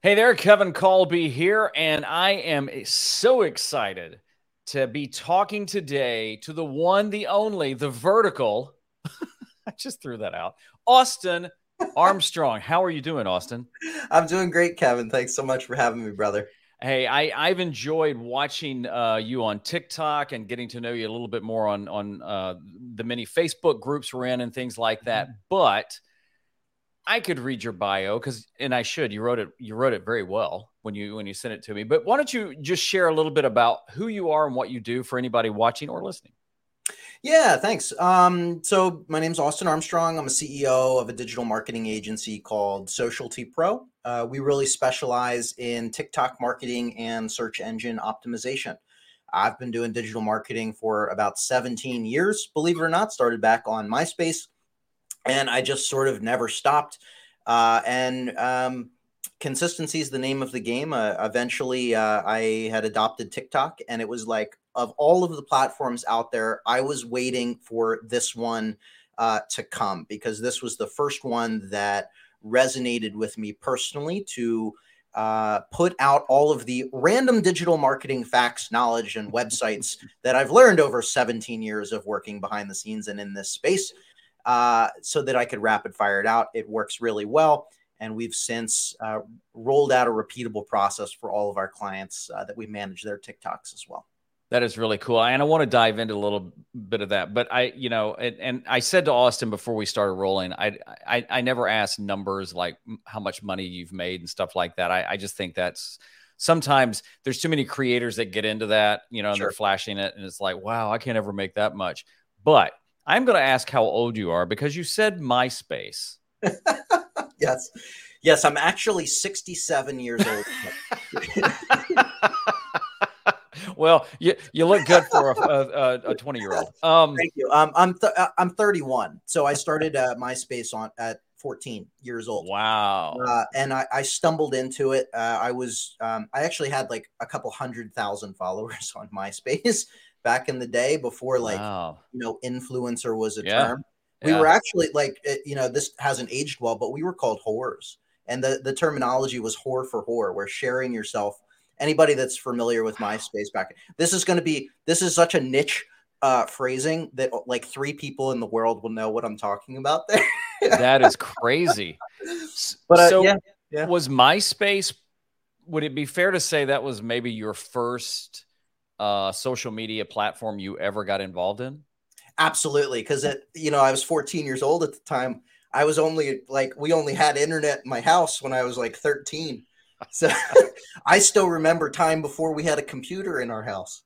Hey there, Kevin Colby here, and I am so excited to be talking today to the one, the only, the vertical. I just threw that out. Austin Armstrong. How are you doing, Austin? I'm doing great, Kevin. Thanks so much for having me, brother. Hey, I, I've enjoyed watching uh, you on TikTok and getting to know you a little bit more on on uh, the many Facebook groups we're in and things like that. Mm-hmm. But I could read your bio because, and I should. You wrote it. You wrote it very well when you when you sent it to me. But why don't you just share a little bit about who you are and what you do for anybody watching or listening? Yeah, thanks. Um, so my name's Austin Armstrong. I'm a CEO of a digital marketing agency called Socialty Pro. Uh, we really specialize in TikTok marketing and search engine optimization. I've been doing digital marketing for about 17 years. Believe it or not, started back on MySpace and I just sort of never stopped. Uh, and um, consistency is the name of the game. Uh, eventually, uh, I had adopted TikTok, and it was like of all of the platforms out there, I was waiting for this one uh, to come because this was the first one that resonated with me personally to uh, put out all of the random digital marketing facts, knowledge, and websites that I've learned over 17 years of working behind the scenes and in this space uh, so that I could rapid fire it out. It works really well. And we've since uh, rolled out a repeatable process for all of our clients uh, that we manage their TikToks as well. That is really cool. And I want to dive into a little bit of that. But I, you know, and, and I said to Austin before we started rolling, I, I, I never asked numbers like how much money you've made and stuff like that. I, I just think that's sometimes there's too many creators that get into that, you know, and sure. they're flashing it and it's like, wow, I can't ever make that much. But I'm going to ask how old you are because you said MySpace. yes. Yes, I'm actually 67 years old. well, you you look good for a 20 year old. Um, Thank you. Um, I'm th- uh, I'm 31, so I started uh, MySpace on at 14 years old. Wow. Uh, and I, I, stumbled into it. Uh, I was um, I actually had like a couple hundred thousand followers on MySpace back in the day before like wow. you know influencer was a yeah. term. We yeah. were actually like it, you know this hasn't aged well, but we were called whores, and the the terminology was whore for whore, where sharing yourself. Anybody that's familiar with MySpace back, this is going to be this is such a niche uh, phrasing that like three people in the world will know what I'm talking about there. that is crazy. But uh, so yeah, yeah. was MySpace? Would it be fair to say that was maybe your first uh, social media platform you ever got involved in? Absolutely, because it you know I was 14 years old at the time. I was only like we only had internet in my house when I was like 13. So I still remember time before we had a computer in our house.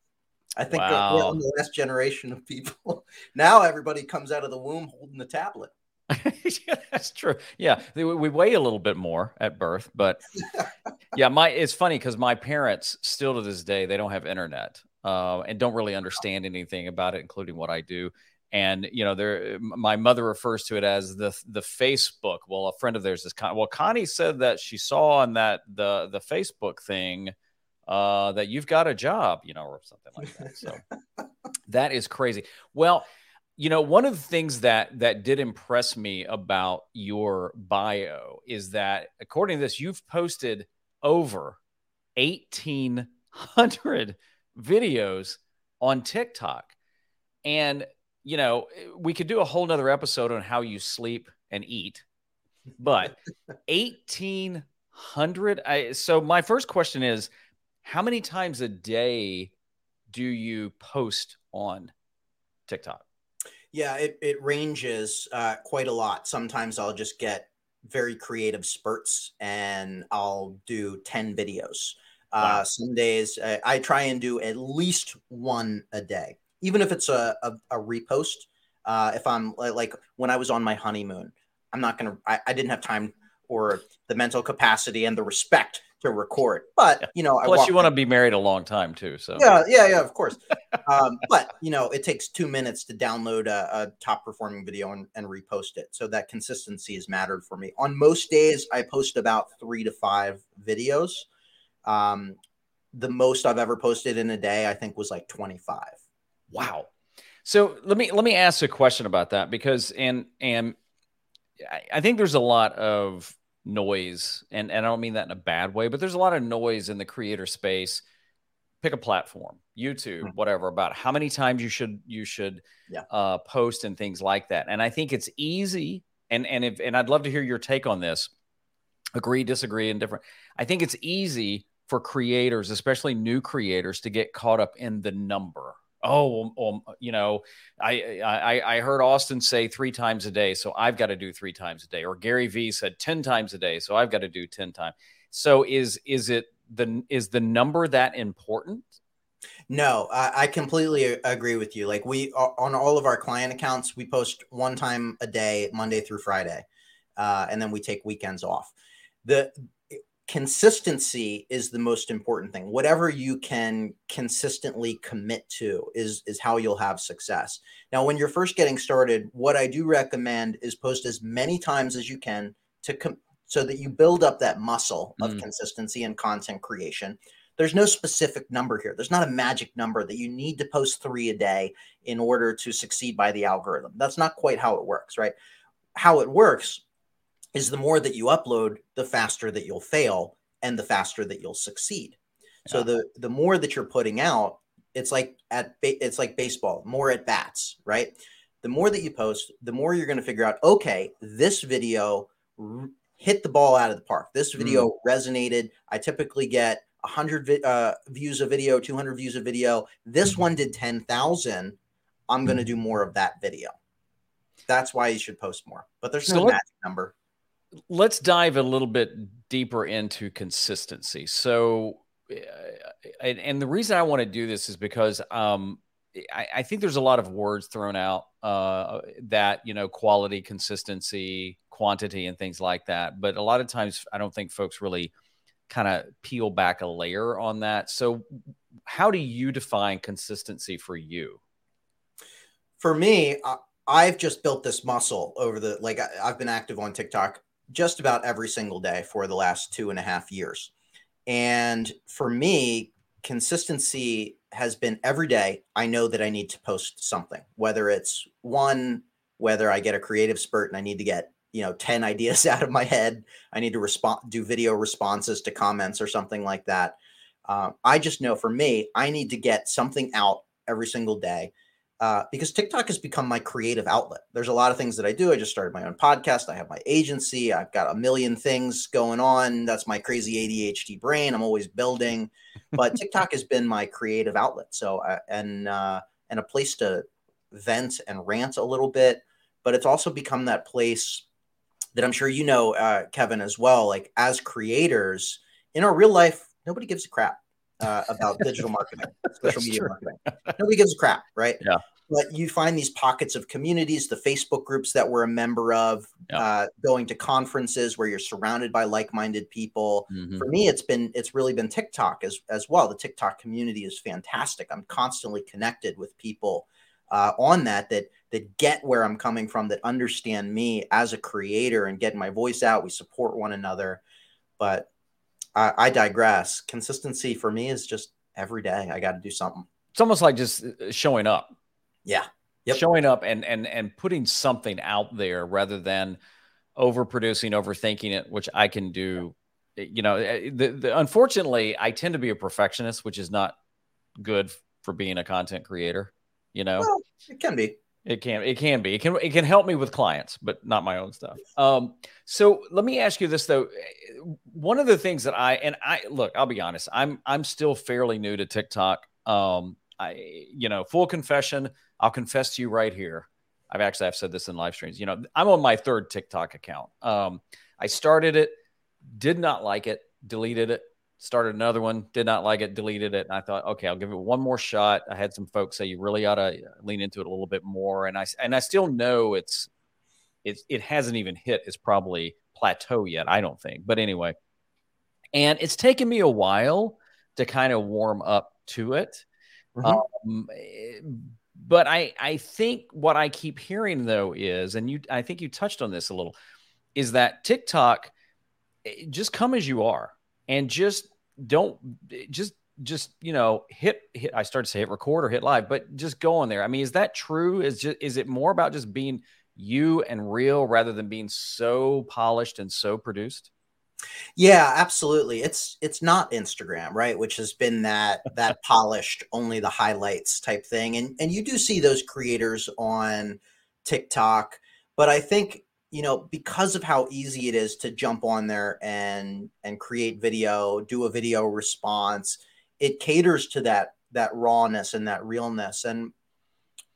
I think wow. we're the last generation of people. now everybody comes out of the womb holding the tablet. yeah, that's true. Yeah, we weigh a little bit more at birth, but yeah, my it's funny because my parents still to this day they don't have internet uh, and don't really understand anything about it, including what I do. And you know, there my mother refers to it as the the Facebook. Well, a friend of theirs is Con- well, Connie said that she saw on that the the Facebook thing uh, that you've got a job, you know, or something like that. So that is crazy. Well you know one of the things that that did impress me about your bio is that according to this you've posted over 1800 videos on tiktok and you know we could do a whole nother episode on how you sleep and eat but 1800 I, so my first question is how many times a day do you post on tiktok yeah, it, it ranges uh, quite a lot. Sometimes I'll just get very creative spurts and I'll do 10 videos. Uh, wow. Uh, some days uh, I try and do at least one a day, even if it's a, a, a repost. Uh, if I'm like when I was on my honeymoon, I'm not going to, I didn't have time or the mental capacity and the respect to record. But you know, plus you want to be married a long time too. So yeah, yeah, yeah, of course. um, but you know, it takes two minutes to download a, a top performing video and, and, repost it. So that consistency has mattered for me. On most days, I post about three to five videos. Um, the most I've ever posted in a day, I think, was like twenty five. Wow. So let me let me ask a question about that because and and I think there's a lot of noise, and, and I don't mean that in a bad way, but there's a lot of noise in the creator space. Pick a platform, YouTube, mm-hmm. whatever, about how many times you should you should yeah. uh, post and things like that. And I think it's easy, and and if and I'd love to hear your take on this. Agree, disagree, and different. I think it's easy for creators, especially new creators, to get caught up in the number oh, um, you know, I, I I heard Austin say three times a day, so I've got to do three times a day. Or Gary Vee said ten times a day, so I've got to do ten times. So is is it the is the number that important? No, I, I completely agree with you. Like we on all of our client accounts, we post one time a day, Monday through Friday, uh, and then we take weekends off. The consistency is the most important thing. Whatever you can consistently commit to is is how you'll have success. Now when you're first getting started what i do recommend is post as many times as you can to com- so that you build up that muscle of mm. consistency and content creation. There's no specific number here. There's not a magic number that you need to post 3 a day in order to succeed by the algorithm. That's not quite how it works right? How it works is the more that you upload, the faster that you'll fail and the faster that you'll succeed. Yeah. So the the more that you're putting out, it's like at it's like baseball, more at bats, right? The more that you post, the more you're going to figure out, okay, this video r- hit the ball out of the park. This video mm. resonated. I typically get 100 vi- uh, views a video, 200 views a video. This mm-hmm. one did 10,000. I'm going to do more of that video. That's why you should post more. But there's no so magic number let's dive a little bit deeper into consistency. So, uh, and, and, the reason I want to do this is because um, I, I, think there's a lot of words thrown out uh, that you know quality, consistency, quantity, and things like that. But a lot of times, I don't think folks really kind of peel back a layer on that. So, how do you define consistency for you? For me, I've just built this muscle over the like I've been active on TikTok just about every single day for the last two and a half years. And for me, consistency has been every day. I know that I need to post something, whether it's one, whether I get a creative spurt and I need to get, you know, 10 ideas out of my head. I need to respond, do video responses to comments or something like that. Uh, I just know for me, I need to get something out every single day uh, because TikTok has become my creative outlet. There's a lot of things that I do. I just started my own podcast. I have my agency. I've got a million things going on. That's my crazy ADHD brain. I'm always building, but TikTok has been my creative outlet. So uh, and uh, and a place to vent and rant a little bit. But it's also become that place that I'm sure you know, uh, Kevin, as well. Like as creators in our real life, nobody gives a crap. Uh, about digital marketing, social media true. marketing. Nobody gives a crap, right? Yeah but you find these pockets of communities, the Facebook groups that we're a member of, yeah. uh, going to conferences where you're surrounded by like-minded people. Mm-hmm. For me, it's been it's really been TikTok as as well. The TikTok community is fantastic. I'm constantly connected with people uh, on that that that get where I'm coming from, that understand me as a creator and getting my voice out. We support one another, but I, I digress. Consistency for me is just every day. I got to do something. It's almost like just uh, showing up yeah. Yep. Showing up and and and putting something out there rather than overproducing, overthinking it, which I can do. You know, eh, the, the, unfortunately, I tend to be a perfectionist, which is not good for being a content creator. You know, well, it can be. It can. It can be. It can. It can help me with clients, but not my own stuff. Um. So let me ask you this though. One of the things that I and I look, I'll be honest. I'm I'm still fairly new to TikTok. Um. I you know full confession. I'll confess to you right here. I've actually I've said this in live streams. You know, I'm on my third TikTok account. Um, I started it, did not like it, deleted it, started another one, did not like it, deleted it, and I thought, okay, I'll give it one more shot. I had some folks say you really ought to lean into it a little bit more, and I and I still know it's it's it hasn't even hit its probably plateau yet. I don't think, but anyway, and it's taken me a while to kind of warm up to it. Mm-hmm. Um, but I I think what I keep hearing though is, and you I think you touched on this a little, is that TikTok eh, just come as you are and just don't just just you know hit hit I started to say hit record or hit live, but just go on there. I mean, is that true? Is just is it more about just being you and real rather than being so polished and so produced? Yeah, absolutely. It's it's not Instagram, right? Which has been that that polished only the highlights type thing. And and you do see those creators on TikTok, but I think you know because of how easy it is to jump on there and and create video, do a video response, it caters to that that rawness and that realness and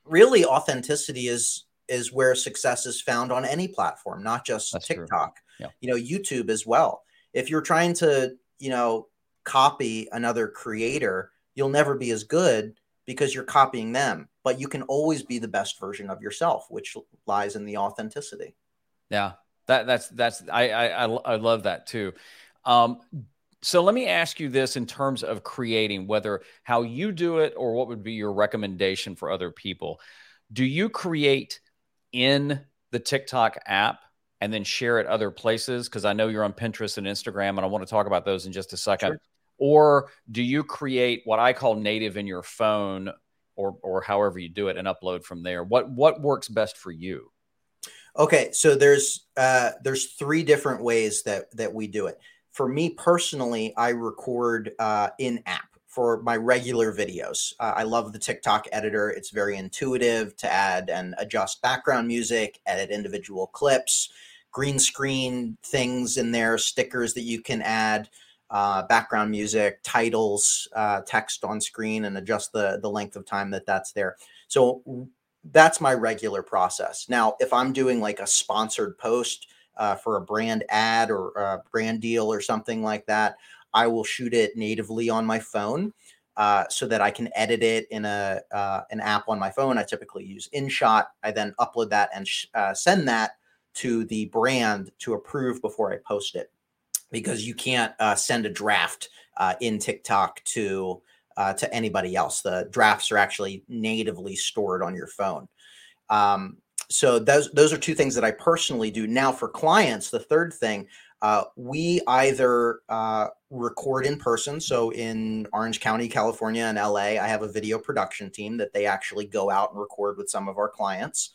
really authenticity is is where success is found on any platform, not just That's TikTok. Yeah. You know, YouTube as well if you're trying to, you know, copy another creator, you'll never be as good because you're copying them. But you can always be the best version of yourself, which lies in the authenticity. Yeah, that that's that's I I I love that too. Um, so let me ask you this in terms of creating, whether how you do it or what would be your recommendation for other people. Do you create in the TikTok app and then share it other places? Because I know you're on Pinterest and Instagram, and I want to talk about those in just a second. Sure. Or do you create what I call native in your phone, or or however you do it, and upload from there? What what works best for you? Okay, so there's uh, there's three different ways that that we do it. For me personally, I record uh, in app for my regular videos. Uh, I love the TikTok editor. It's very intuitive to add and adjust background music, edit individual clips green screen things in there, stickers that you can add, uh, background music, titles, uh, text on screen, and adjust the the length of time that that's there. So that's my regular process. Now, if I'm doing like a sponsored post uh, for a brand ad or a brand deal or something like that, I will shoot it natively on my phone. Uh, so that I can edit it in a uh, an app on my phone. I typically use InShot. I then upload that and sh- uh, send that to the brand to approve before I post it because you can't uh, send a draft uh, in TikTok to uh, to anybody else. The drafts are actually natively stored on your phone. Um, so those those are two things that I personally do. Now for clients, the third thing uh, we either uh, record in person. So in Orange County, California, and LA, I have a video production team that they actually go out and record with some of our clients.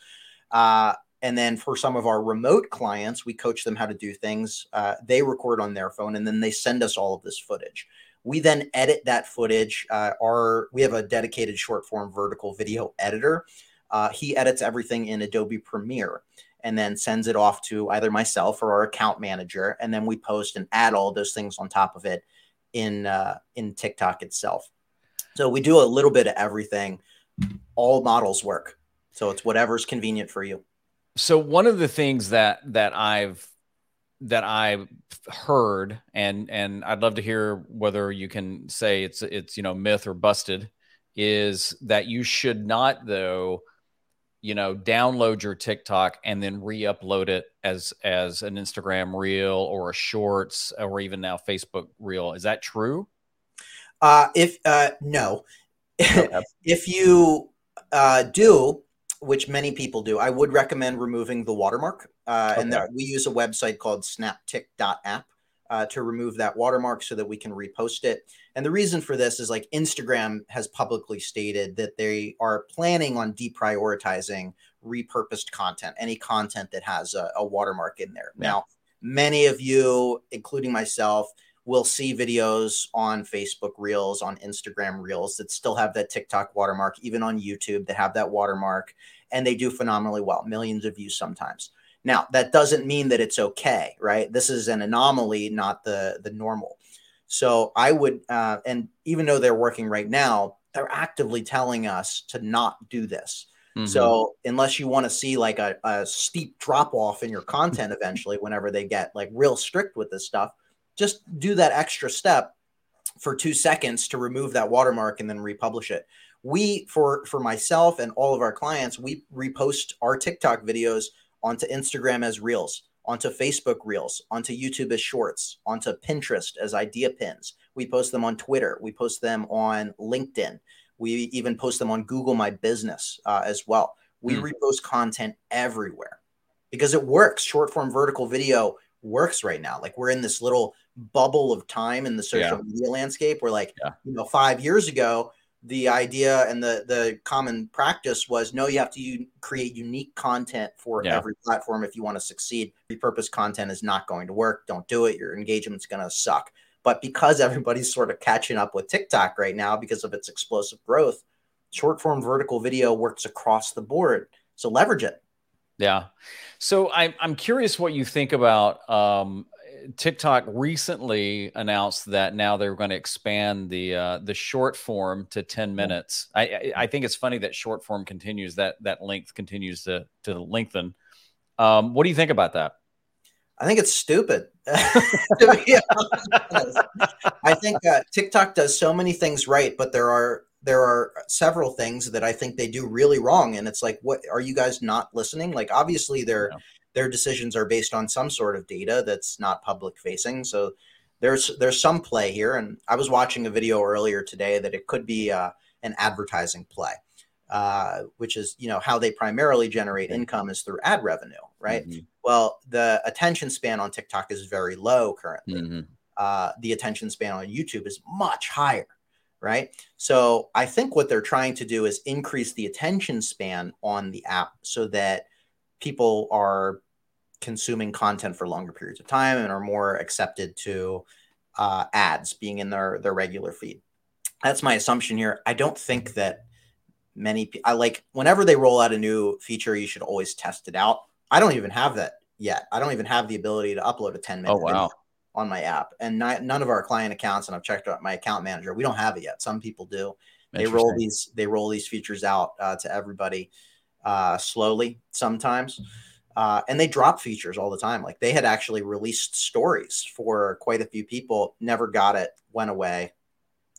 Uh, and then for some of our remote clients, we coach them how to do things. Uh, they record on their phone and then they send us all of this footage. We then edit that footage. Uh, our we have a dedicated short form vertical video editor. He edits everything in Adobe Premiere and then sends it off to either myself or our account manager, and then we post and add all those things on top of it in uh, in TikTok itself. So we do a little bit of everything. All models work, so it's whatever's convenient for you. So one of the things that that I've that I've heard and and I'd love to hear whether you can say it's it's you know myth or busted is that you should not though you know download your TikTok and then re-upload it as as an Instagram reel or a shorts or even now Facebook reel is that true uh if uh no if you uh do which many people do, I would recommend removing the watermark. Uh, okay. And that we use a website called snaptik.app uh, to remove that watermark so that we can repost it. And the reason for this is like Instagram has publicly stated that they are planning on deprioritizing repurposed content, any content that has a, a watermark in there. Yeah. Now, many of you, including myself, will see videos on Facebook Reels, on Instagram Reels that still have that TikTok watermark, even on YouTube that have that watermark, and they do phenomenally well, millions of views sometimes. Now, that doesn't mean that it's okay, right? This is an anomaly, not the the normal. So I would, uh, and even though they're working right now, they're actively telling us to not do this. Mm-hmm. So unless you want to see like a, a steep drop off in your content eventually, whenever they get like real strict with this stuff, just do that extra step for two seconds to remove that watermark and then republish it. We, for for myself and all of our clients, we repost our TikTok videos onto Instagram as Reels, onto Facebook Reels, onto YouTube as Shorts, onto Pinterest as idea pins. We post them on Twitter. We post them on LinkedIn. We even post them on Google My Business uh, as well. We mm. repost content everywhere because it works. Short form vertical video works right now. Like we're in this little bubble of time in the social yeah. media landscape where like yeah. you know 5 years ago the idea and the the common practice was no, you have to u- create unique content for Yeah. every platform if you want to succeed. Repurposed content is not going to work. Don't do it. Your engagement's going to suck. But because everybody's sort of catching up with TikTok right now because of its explosive growth, short form vertical video works across the board. So leverage it. Yeah. So I'm I'm curious what you think about um, TikTok recently announced that now they're going to expand the uh, the short form to 10 minutes. I, I I think it's funny that short form continues that that length continues to to lengthen. Um, what do you think about that? I think it's stupid. To be honest. I think uh, TikTok does so many things right, but there are there are several things that I think they do really wrong. And it's like, what are you guys not listening? Like, obviously, their Yeah. Their decisions are based on some sort of data that's not public facing. So there's there's some play here. And I was watching a video earlier today that it could be uh, an advertising play, uh, which is you know how they primarily generate income is through ad revenue, right? Mhm. Well, the attention span on TikTok is very low currently. Mhm. Uh, the attention span on YouTube is much higher, right? So I think what they're trying to do is increase the attention span on the app so that people are consuming content for longer periods of time and are more accepted to uh, ads being in their their regular feed. That's my assumption here. I don't think that many I like whenever they roll out a new feature, you should always test it out. I don't even have that yet. I don't even have the ability to upload a 10 minute Oh wow. on my app. And ni- none of our client accounts, and I've checked out my account manager, we don't have it yet. Some people do. They roll these they roll these features out uh, to everybody uh, slowly sometimes. Uh, and they drop features all the time. Like they had actually released stories for quite a few people, never got it, went away,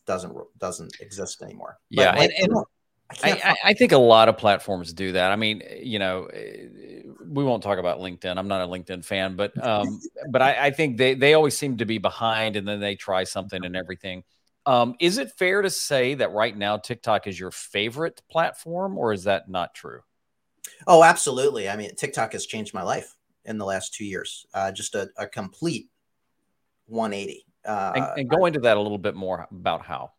doesn't doesn't exist anymore. But, Yeah, like, and- and I I I, think a lot of platforms do that. I mean, you know, we won't talk about LinkedIn. I'm not a LinkedIn fan, but um, but I, I think they they always seem to be behind, and then they try something and everything. Um, is it fair to say that right now TikTok is your favorite platform, or is that not true? Oh, absolutely. I mean, TikTok has changed my life in the last two years. Uh, just a, a complete 180. Uh, And, and go into that a little bit more about how.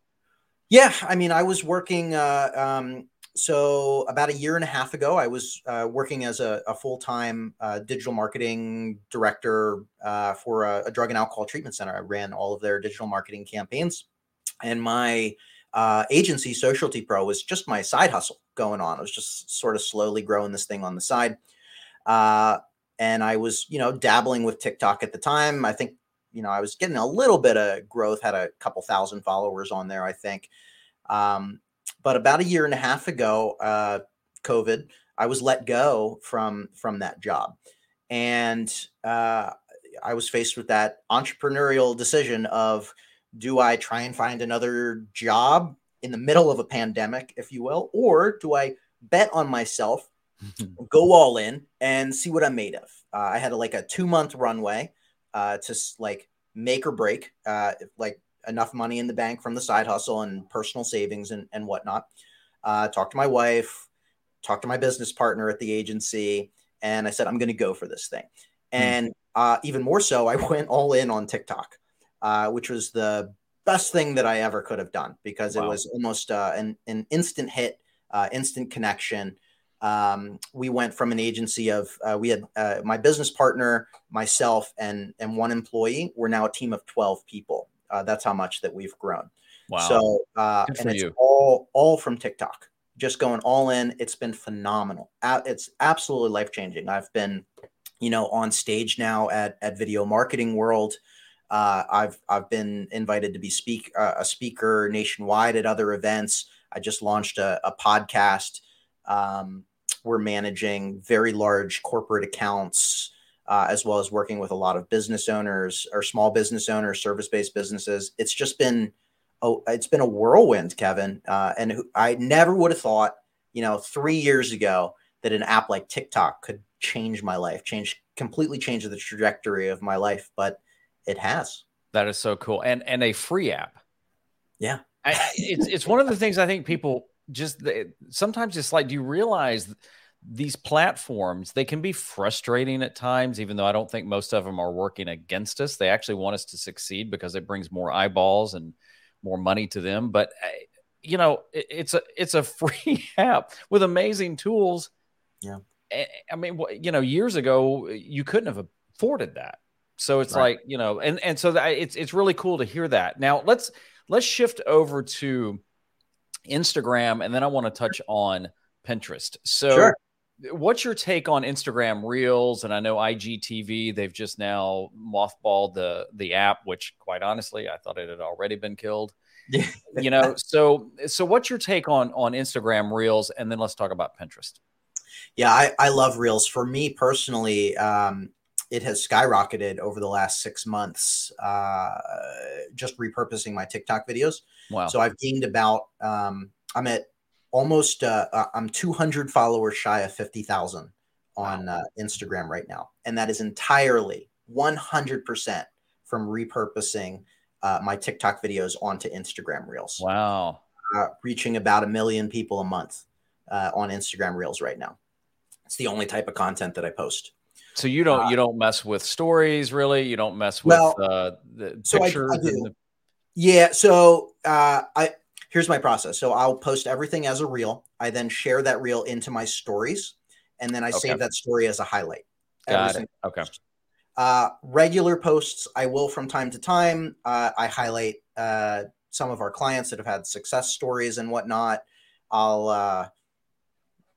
Yeah, I mean, I was working. Uh, um, so about a year and a half ago, I was uh, working as a, a full time uh, digital marketing director uh, for a, a drug and alcohol treatment center. I ran all of their digital marketing campaigns, and my uh, agency, Socialty Pro, was just my side hustle going on. I was just sort of slowly growing this thing on the side, uh, and I was, you know, dabbling with TikTok at the time. I think you know, I was getting a little bit of growth, had a couple thousand followers on there, I think. Um, but about a year and a half ago, uh, COVID, I was let go from from that job, and uh, I was faced with that entrepreneurial decision of do I try and find another job in the middle of a pandemic, if you will, or do I bet on myself, go all in, and see what I'm made of? Uh, I had a, like a two month runway uh, to like make or break, uh, like enough money in the bank from the side hustle and personal savings and, and whatnot. Uh, talked to my wife, talked to my business partner at the agency, and I said, I'm going to go for this thing. And uh, even more so, I went all in on TikTok, uh, which was the best thing that I ever could have done because it was almost uh, an, an instant hit, uh, instant connection. Um, we went from an agency of uh, we had uh, my business partner, myself, and and one employee. We're now a team of twelve people. Uh, that's how much that we've grown. Wow. So uh, and it's you. all all from TikTok. Just going all in. It's been phenomenal. It's absolutely life changing. I've been, you know, on stage now at at Video Marketing World. Uh, I've I've been invited to be speak uh, a speaker nationwide at other events. I just launched a, a podcast. Um, we're managing very large corporate accounts, uh, as well as working with a lot of business owners or small business owners, service based businesses. It's just been oh, it's been a whirlwind, Kevin. Uh, and I never would have thought, you know, three years ago that an app like TikTok could change my life, change completely change the trajectory of my life. But it has. That is so cool, and and a free app. Yeah. I, I- it's it's one of the things I think people just they, sometimes it's like, do you realize these platforms they can be frustrating at times, even though I don't think most of them are working against us. They actually want us to succeed because it brings more eyeballs and more money to them. But uh, you know, it, it's a it's a free app with amazing tools. Yeah. I mean, you know, years ago you couldn't have afforded that. So it's right. like, you know, and and so that it's it's really cool to hear that. Now, let's let's shift over to Instagram and then I want to touch on Pinterest. So sure. what's your take on Instagram Reels and I know IGTV they've just now mothballed the the app which quite honestly I thought it had already been killed. Yeah. you know, so so what's your take on on Instagram Reels and then let's talk about Pinterest. Yeah, I, I love Reels. For me personally, um, it has skyrocketed over the last six months. Uh, just repurposing my TikTok videos. Wow! So I've gained about um, I'm at almost uh, uh I'm 200 followers shy of 50,000 on uh, Instagram right now, and that is entirely 100% from repurposing uh, my TikTok videos onto Instagram Reels. Wow! Uh, reaching about a million people a month uh, on Instagram Reels right now. It's the only type of content that I post. So you don't uh, you don't mess with stories really. You don't mess with well, uh, the so pictures. I, I the... Yeah. So uh, I here's my process. So I'll post everything as a reel. I then share that reel into my stories, and then I okay. save that story as a highlight. Got it. Okay. Uh, regular posts, I will from time to time. Uh, I highlight uh, some of our clients that have had success stories and whatnot. I'll uh,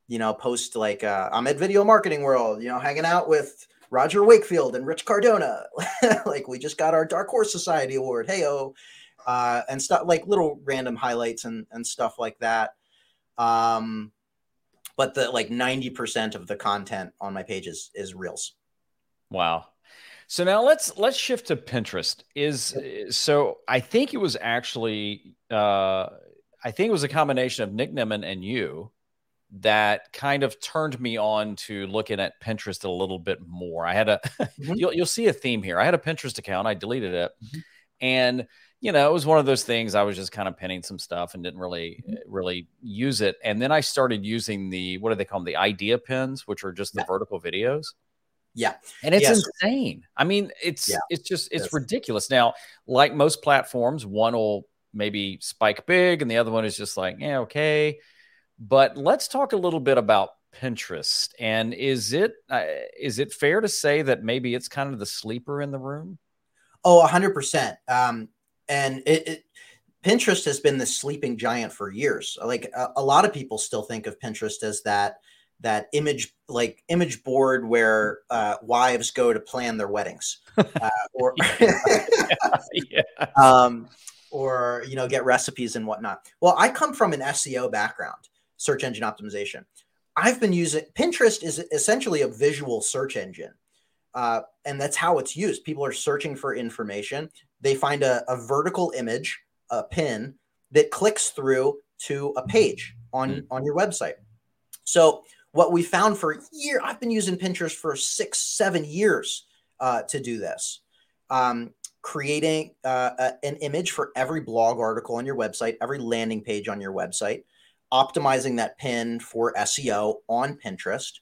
you know, post like uh, I'm at Video Marketing World, you know, hanging out with Roger Wakefield and Rich Cardona. like we just got our Dark Horse Society Award. Hey oh, uh, and stuff like little random highlights and and stuff like that. Um, but the like 90% of the content on my page is, is reels. Wow. So now let's let's shift to Pinterest. Is so I think it was actually uh I think it was a combination of Nick Nimmin and you that kind of turned me on to looking at Pinterest a little bit more. I had a mm-hmm. you'll you'll see a theme here. I had a Pinterest account, I deleted it. Mm-hmm. And you know, it was one of those things I was just kind of pinning some stuff and didn't really mm-hmm. really use it. And then I started using the what do they call them? The idea pins, which are just the yeah. vertical videos. Yeah. And it's yes. insane. I mean, it's yeah. it's just it's yes. ridiculous. Now, like most platforms, one will maybe spike big and the other one is just like, yeah, okay but let's talk a little bit about Pinterest. And is it uh, is it fair to say that maybe it's kind of the sleeper in the room? Oh, hundred um, percent. And it, it, Pinterest has been the sleeping giant for years. Like a, a, lot of people still think of Pinterest as that that image like image board where uh, wives go to plan their weddings, uh, or yeah, yeah. um, or you know get recipes and whatnot. Well, I come from an SEO background search engine optimization. I've been using Pinterest is essentially a visual search engine. Uh, and that's how it's used. People are searching for information. They find a, a vertical image, a pin that clicks through to a page on, mm-hmm. on your website. So what we found for a year, I've been using Pinterest for six, seven years uh, to do this. Um, creating uh, a, an image for every blog article on your website, every landing page on your website, optimizing that pin for SEO on Pinterest.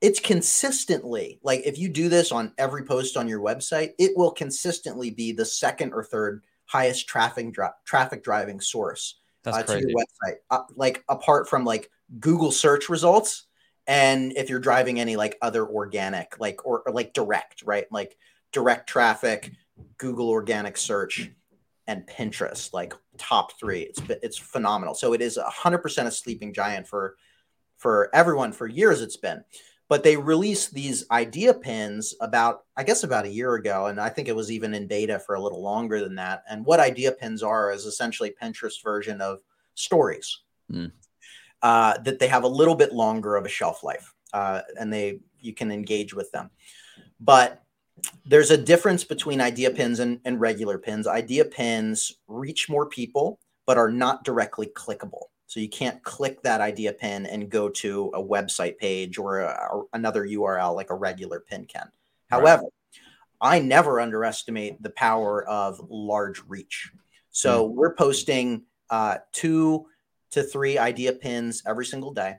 It's consistently like if you do this on every post on your website, it will consistently be the second or third highest traffic dri- traffic driving source uh, to your website. Uh, like apart from like Google search results, and if you're driving any like other organic, like or, or like direct, right? Like direct traffic, Google organic search and Pinterest, like top three. It's it's phenomenal. So it is hundred percent a sleeping giant for for everyone for years. It's been, but they released these idea pins about I guess about a year ago, and I think it was even in beta for a little longer than that. And what idea pins are is essentially Pinterest version of stories. Mm. Uh, that they have a little bit longer of a shelf life, uh, and they you can engage with them. But there's a difference between idea pins and, and regular pins. Idea pins reach more people, but are not directly clickable. So you can't click that idea pin and go to a website page or, a, or another URL like a regular pin can. However, right. I never underestimate the power of large reach. So mm we're posting uh, two to three idea pins every single day.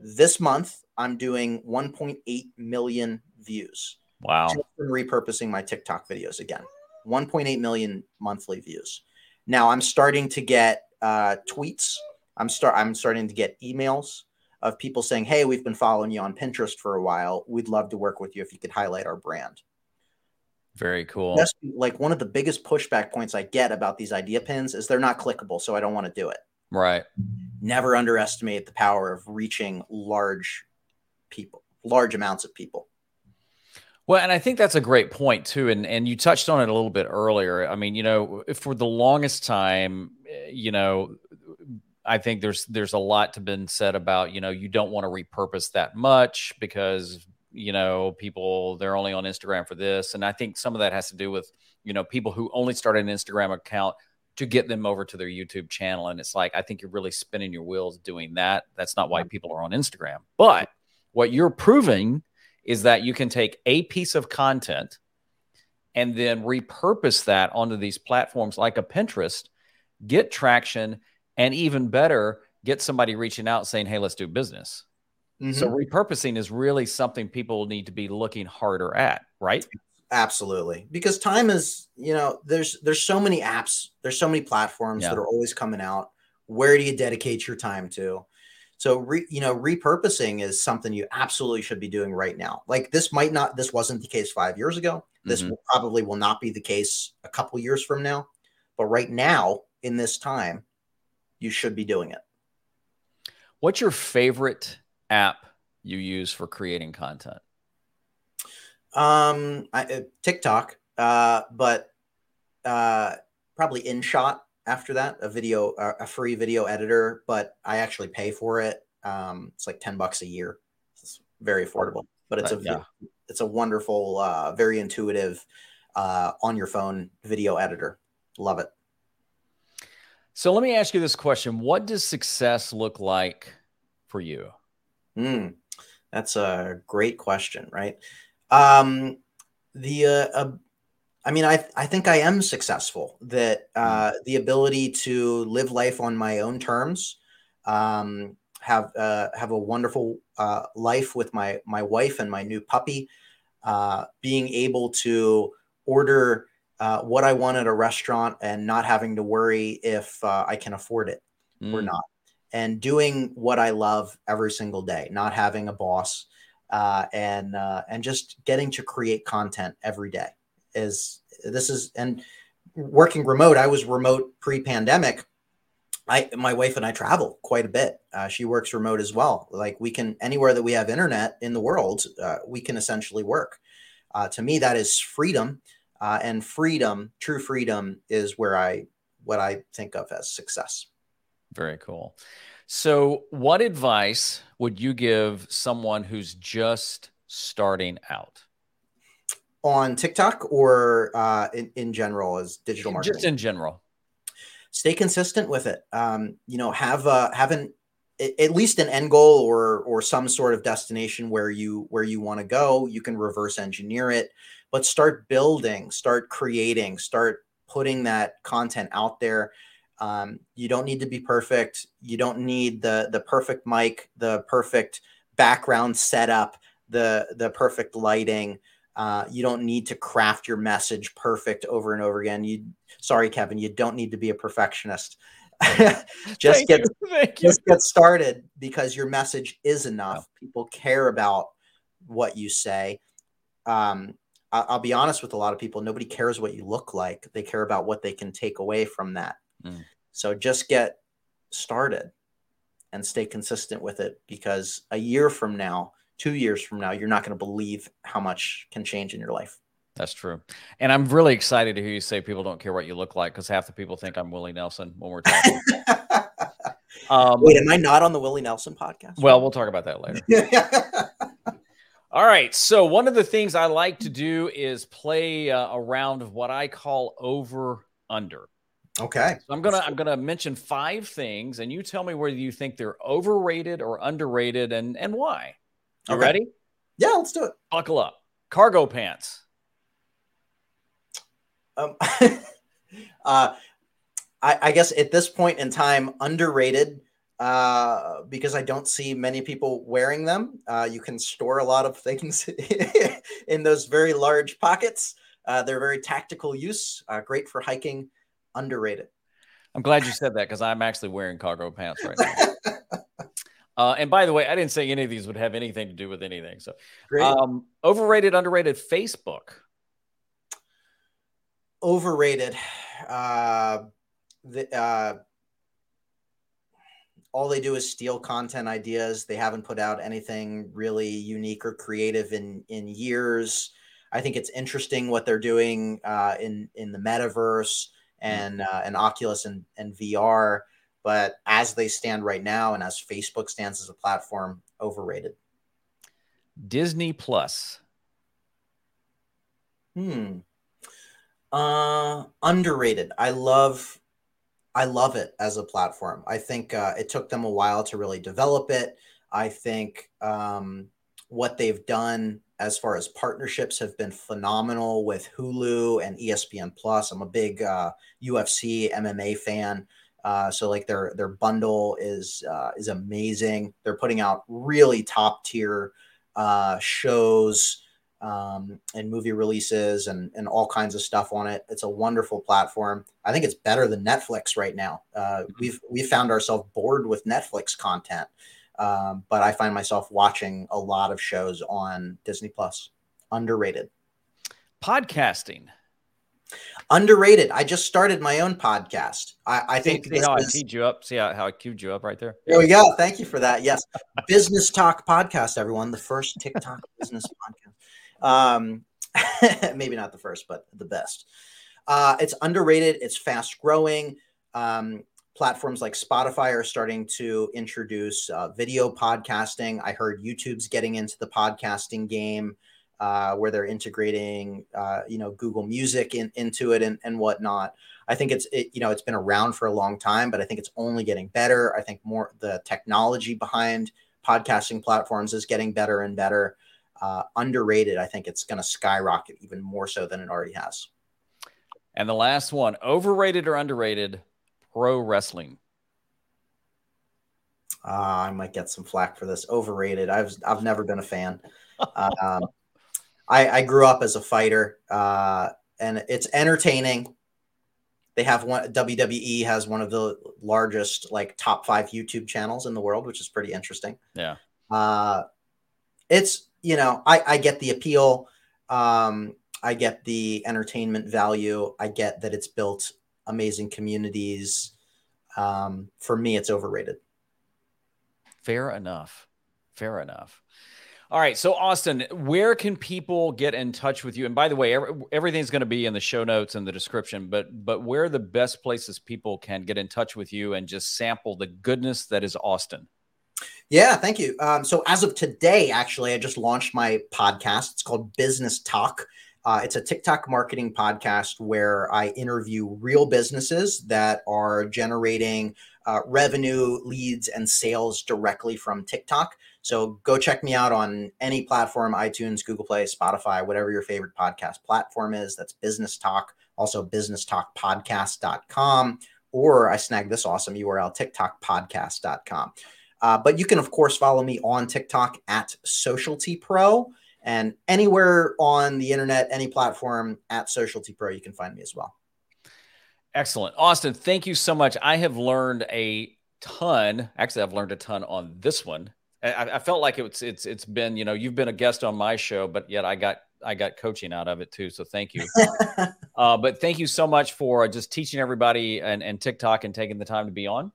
This month, I'm doing 1.8 million views. Wow. Just repurposing my TikTok videos again. 1.8 million monthly views. Now I'm starting to get uh, tweets. I'm start I'm starting to get emails of people saying, "Hey, we've been following you on Pinterest for a while. We'd love to work with you if you could highlight our brand." Very cool. That's like one of the biggest pushback points I get about these idea pins is they're not clickable, so I don't want to do it. Right. Never underestimate the power of reaching large people, large amounts of people. Well, and I think that's a great point too, and and you touched on it a little bit earlier. I mean, you know, for the longest time, eh, you know, I think there's there's a lot to been said about you know you don't want to repurpose that much because you know people they're only on Instagram for this, and I think some of that has to do with you know people who only started an Instagram account to get them over to their YouTube channel, and it's like I think you're really spinning your wheels doing that. That's not why people are on Instagram, but what you're proving is that you can take a piece of content and then repurpose that onto these platforms like a Pinterest, get traction, and even better, get somebody reaching out saying, Hey, let's do business. Mm-hmm. So repurposing is really something people need to be looking harder at, right? Absolutely. Because time is, you know, there's there's so many apps, there's so many platforms yeah. that are always coming out. Where do you dedicate your time to? So, re, you know, repurposing is something you absolutely should be doing right now. Like this might not, this wasn't the case five years ago. This mm-hmm. will, probably will not be the case a couple years from now. But right now, in this time, you should be doing it. What's your favorite app you use for creating content? Um, I, uh, TikTok, uh, but uh, probably InShot after that, a video, uh, a free video editor, but I actually pay for it. Um, it's like 10 bucks a year. It's very affordable, but it's a, yeah. it's a wonderful, uh, very intuitive, uh, on your phone video editor. Love it. So let me ask you this question. What does success look like for you? Mm, that's a great question, right? Um, the, uh, I mean, I I think I am successful. That uh, mm. the ability to live life on my own terms, um, have uh, have a wonderful uh, life with my my wife and my new puppy, uh, being able to order uh, what I want at a restaurant and not having to worry if uh, I can afford it mm. or not, and doing what I love every single day, not having a boss, and and just getting to create content every day is this is and working remote. I was remote pre-pandemic. I my wife and I travel quite a bit. Uh, she works remote as well. Like we can anywhere that we have internet in the world, uh, we can essentially work. Uh, to me, that is freedom, uh, and freedom, true freedom, is where I what I think of as success. Very cool. So, what advice would you give someone who's just starting out? On TikTok or uh, in, in general as digital marketing? Just in general. Stay consistent with it. Um, you know, have uh, have an at least an end goal or or some sort of destination where you where you want to go. You can reverse engineer it, but start building, start creating, start putting that content out there. Um, you don't need to be perfect. You don't need the the perfect mic, the perfect background setup, the the perfect lighting. Uh, you don't need to craft your message perfect over and over again. You, sorry, Kevin, you don't need to be a perfectionist. just Thank get just get started because your message is enough. People care about what you say. Um, I, will be honest with a lot of people. Nobody cares what you look like. They care about what they can take away from that. Mm. So just get started and stay consistent with it because a year from now two years from now, you're not going to believe how much can change in your life. That's true. And I'm really excited to hear you say people don't care what you look like because half the people think I'm Willie Nelson when we're talking. um, Wait, am I not on the Willie Nelson podcast? Well, we'll talk about that later. All right. So, one of the things I like to do is play uh, a round of what I call over under. Okay. So I'm gonna I'm gonna mention five things, and you tell me whether you think they're overrated or underrated, and and why. You okay. ready? Yeah, let's do it. Buckle up. Cargo pants. Um, uh, I, I, guess at this point in time, underrated uh, because I don't see many people wearing them. Uh, you can store a lot of things in those very large pockets. Uh, they're very tactical use, uh, great for hiking. Underrated. I'm glad you said that because I'm actually wearing cargo pants right now. uh, and by the way, I didn't say any of these would have anything to do with anything. So, um, overrated, underrated Facebook. Overrated. Uh, the, uh, all they do is steal content ideas. They haven't put out anything really unique or creative in in years. I think it's interesting what they're doing uh, in in the metaverse and uh, and Oculus and, and VR. But as they stand right now, and as Facebook stands as a platform, overrated. Disney Plus. Hmm. Uh, underrated. I love, I love it as a platform. I think uh, it took them a while to really develop it. I think um, what they've done as far as partnerships have been phenomenal with Hulu and ESPN Plus. I'm a big uh, UFC MMA fan. Uh, so like their their bundle is uh, is amazing. They're putting out really top tier uh, shows um, and movie releases and and all kinds of stuff on it. It's a wonderful platform. I think it's better than Netflix right now. Uh, mm-hmm. we've we found ourselves bored with Netflix content. Um, but I find myself watching a lot of shows on Disney Plus. Underrated. Podcasting. Underrated. I just started my own podcast. I, I think see how is, I keyed you up. See how, how I queued you up right there. There we go. Thank you for that. Yes, BusinessTok Podcast. Everyone, the first TikTok business podcast. Um, maybe not the first, but the best. Uh, it's underrated. It's fast growing. Um, platforms like Spotify are starting to introduce uh, video podcasting. I heard YouTube's getting into the podcasting game uh, where they're integrating, uh, you know, Google Music in, into it and, and whatnot. I think it's, it, you know, it's been around for a long time, but I think it's only getting better. I think more the technology behind podcasting platforms is getting better and better. Uh, underrated. I think it's going to skyrocket even more so than it already has. And the last one, overrated or underrated, pro wrestling? Uh, I might get some flack for this. Overrated. I've I've never been a fan. um, I, I grew up as a fighter, uh, and it's entertaining. They have one. WWE has one of the largest, like top five YouTube channels in the world, which is pretty interesting. Yeah. Uh, it's you know I I get the appeal. Um, I get the entertainment value. I get that it's built amazing communities. Um, for me, it's overrated. Fair enough. Fair enough. All right. So, Austin, where can people get in touch with you? And by the way, every, everything's going to be in the show notes and the description, but but where are the best places people can get in touch with you and just sample the goodness that is Austin? Yeah, thank you. Um, so, as of today, actually, I just launched my podcast. It's called BusinessTok. Uh, it's a TikTok marketing podcast where I interview real businesses that are generating uh, revenue, leads, and sales directly from TikTok. So go check me out on any platform iTunes, Google Play, Spotify, whatever your favorite podcast platform is. That's BusinessTok, also businesstokpodcast.com. Or I snagged this awesome URL, tiktokpodcast.com. Uh, but you can, of course, follow me on TikTok at Socialty Pro and anywhere on the internet, any platform at Socialty Pro, you can find me as well. Excellent. Austin, thank you so much. I have learned a ton. Actually, I've learned a ton on this one. I, I felt like it's it's it's been, you know, you've been a guest on my show, but yet I got I got coaching out of it too. So thank you. uh, but thank you so much for just teaching everybody and, and TikTok and taking the time to be on.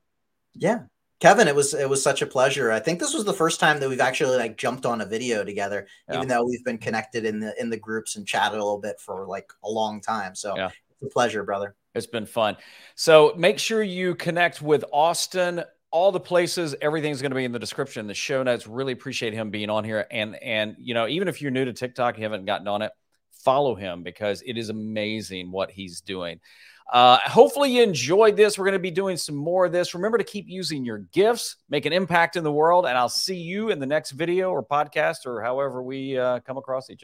Yeah, Kevin, it was it was such a pleasure. I think this was the first time that we've actually like jumped on a video together, yeah. even though we've been connected in the in the groups and chatted a little bit for like a long time. So yeah. it's a pleasure, brother. It's been fun. So make sure you connect with Austin. All the places, everything's going to be in the description, the show notes. Really appreciate him being on here. And and you know, even if you're new to TikTok, you haven't gotten on it, follow him because it is amazing what he's doing. Uh, hopefully, you enjoyed this. We're going to be doing some more of this. Remember to keep using your gifts, make an impact in the world, and I'll see you in the next video or podcast or however we uh, come across each other.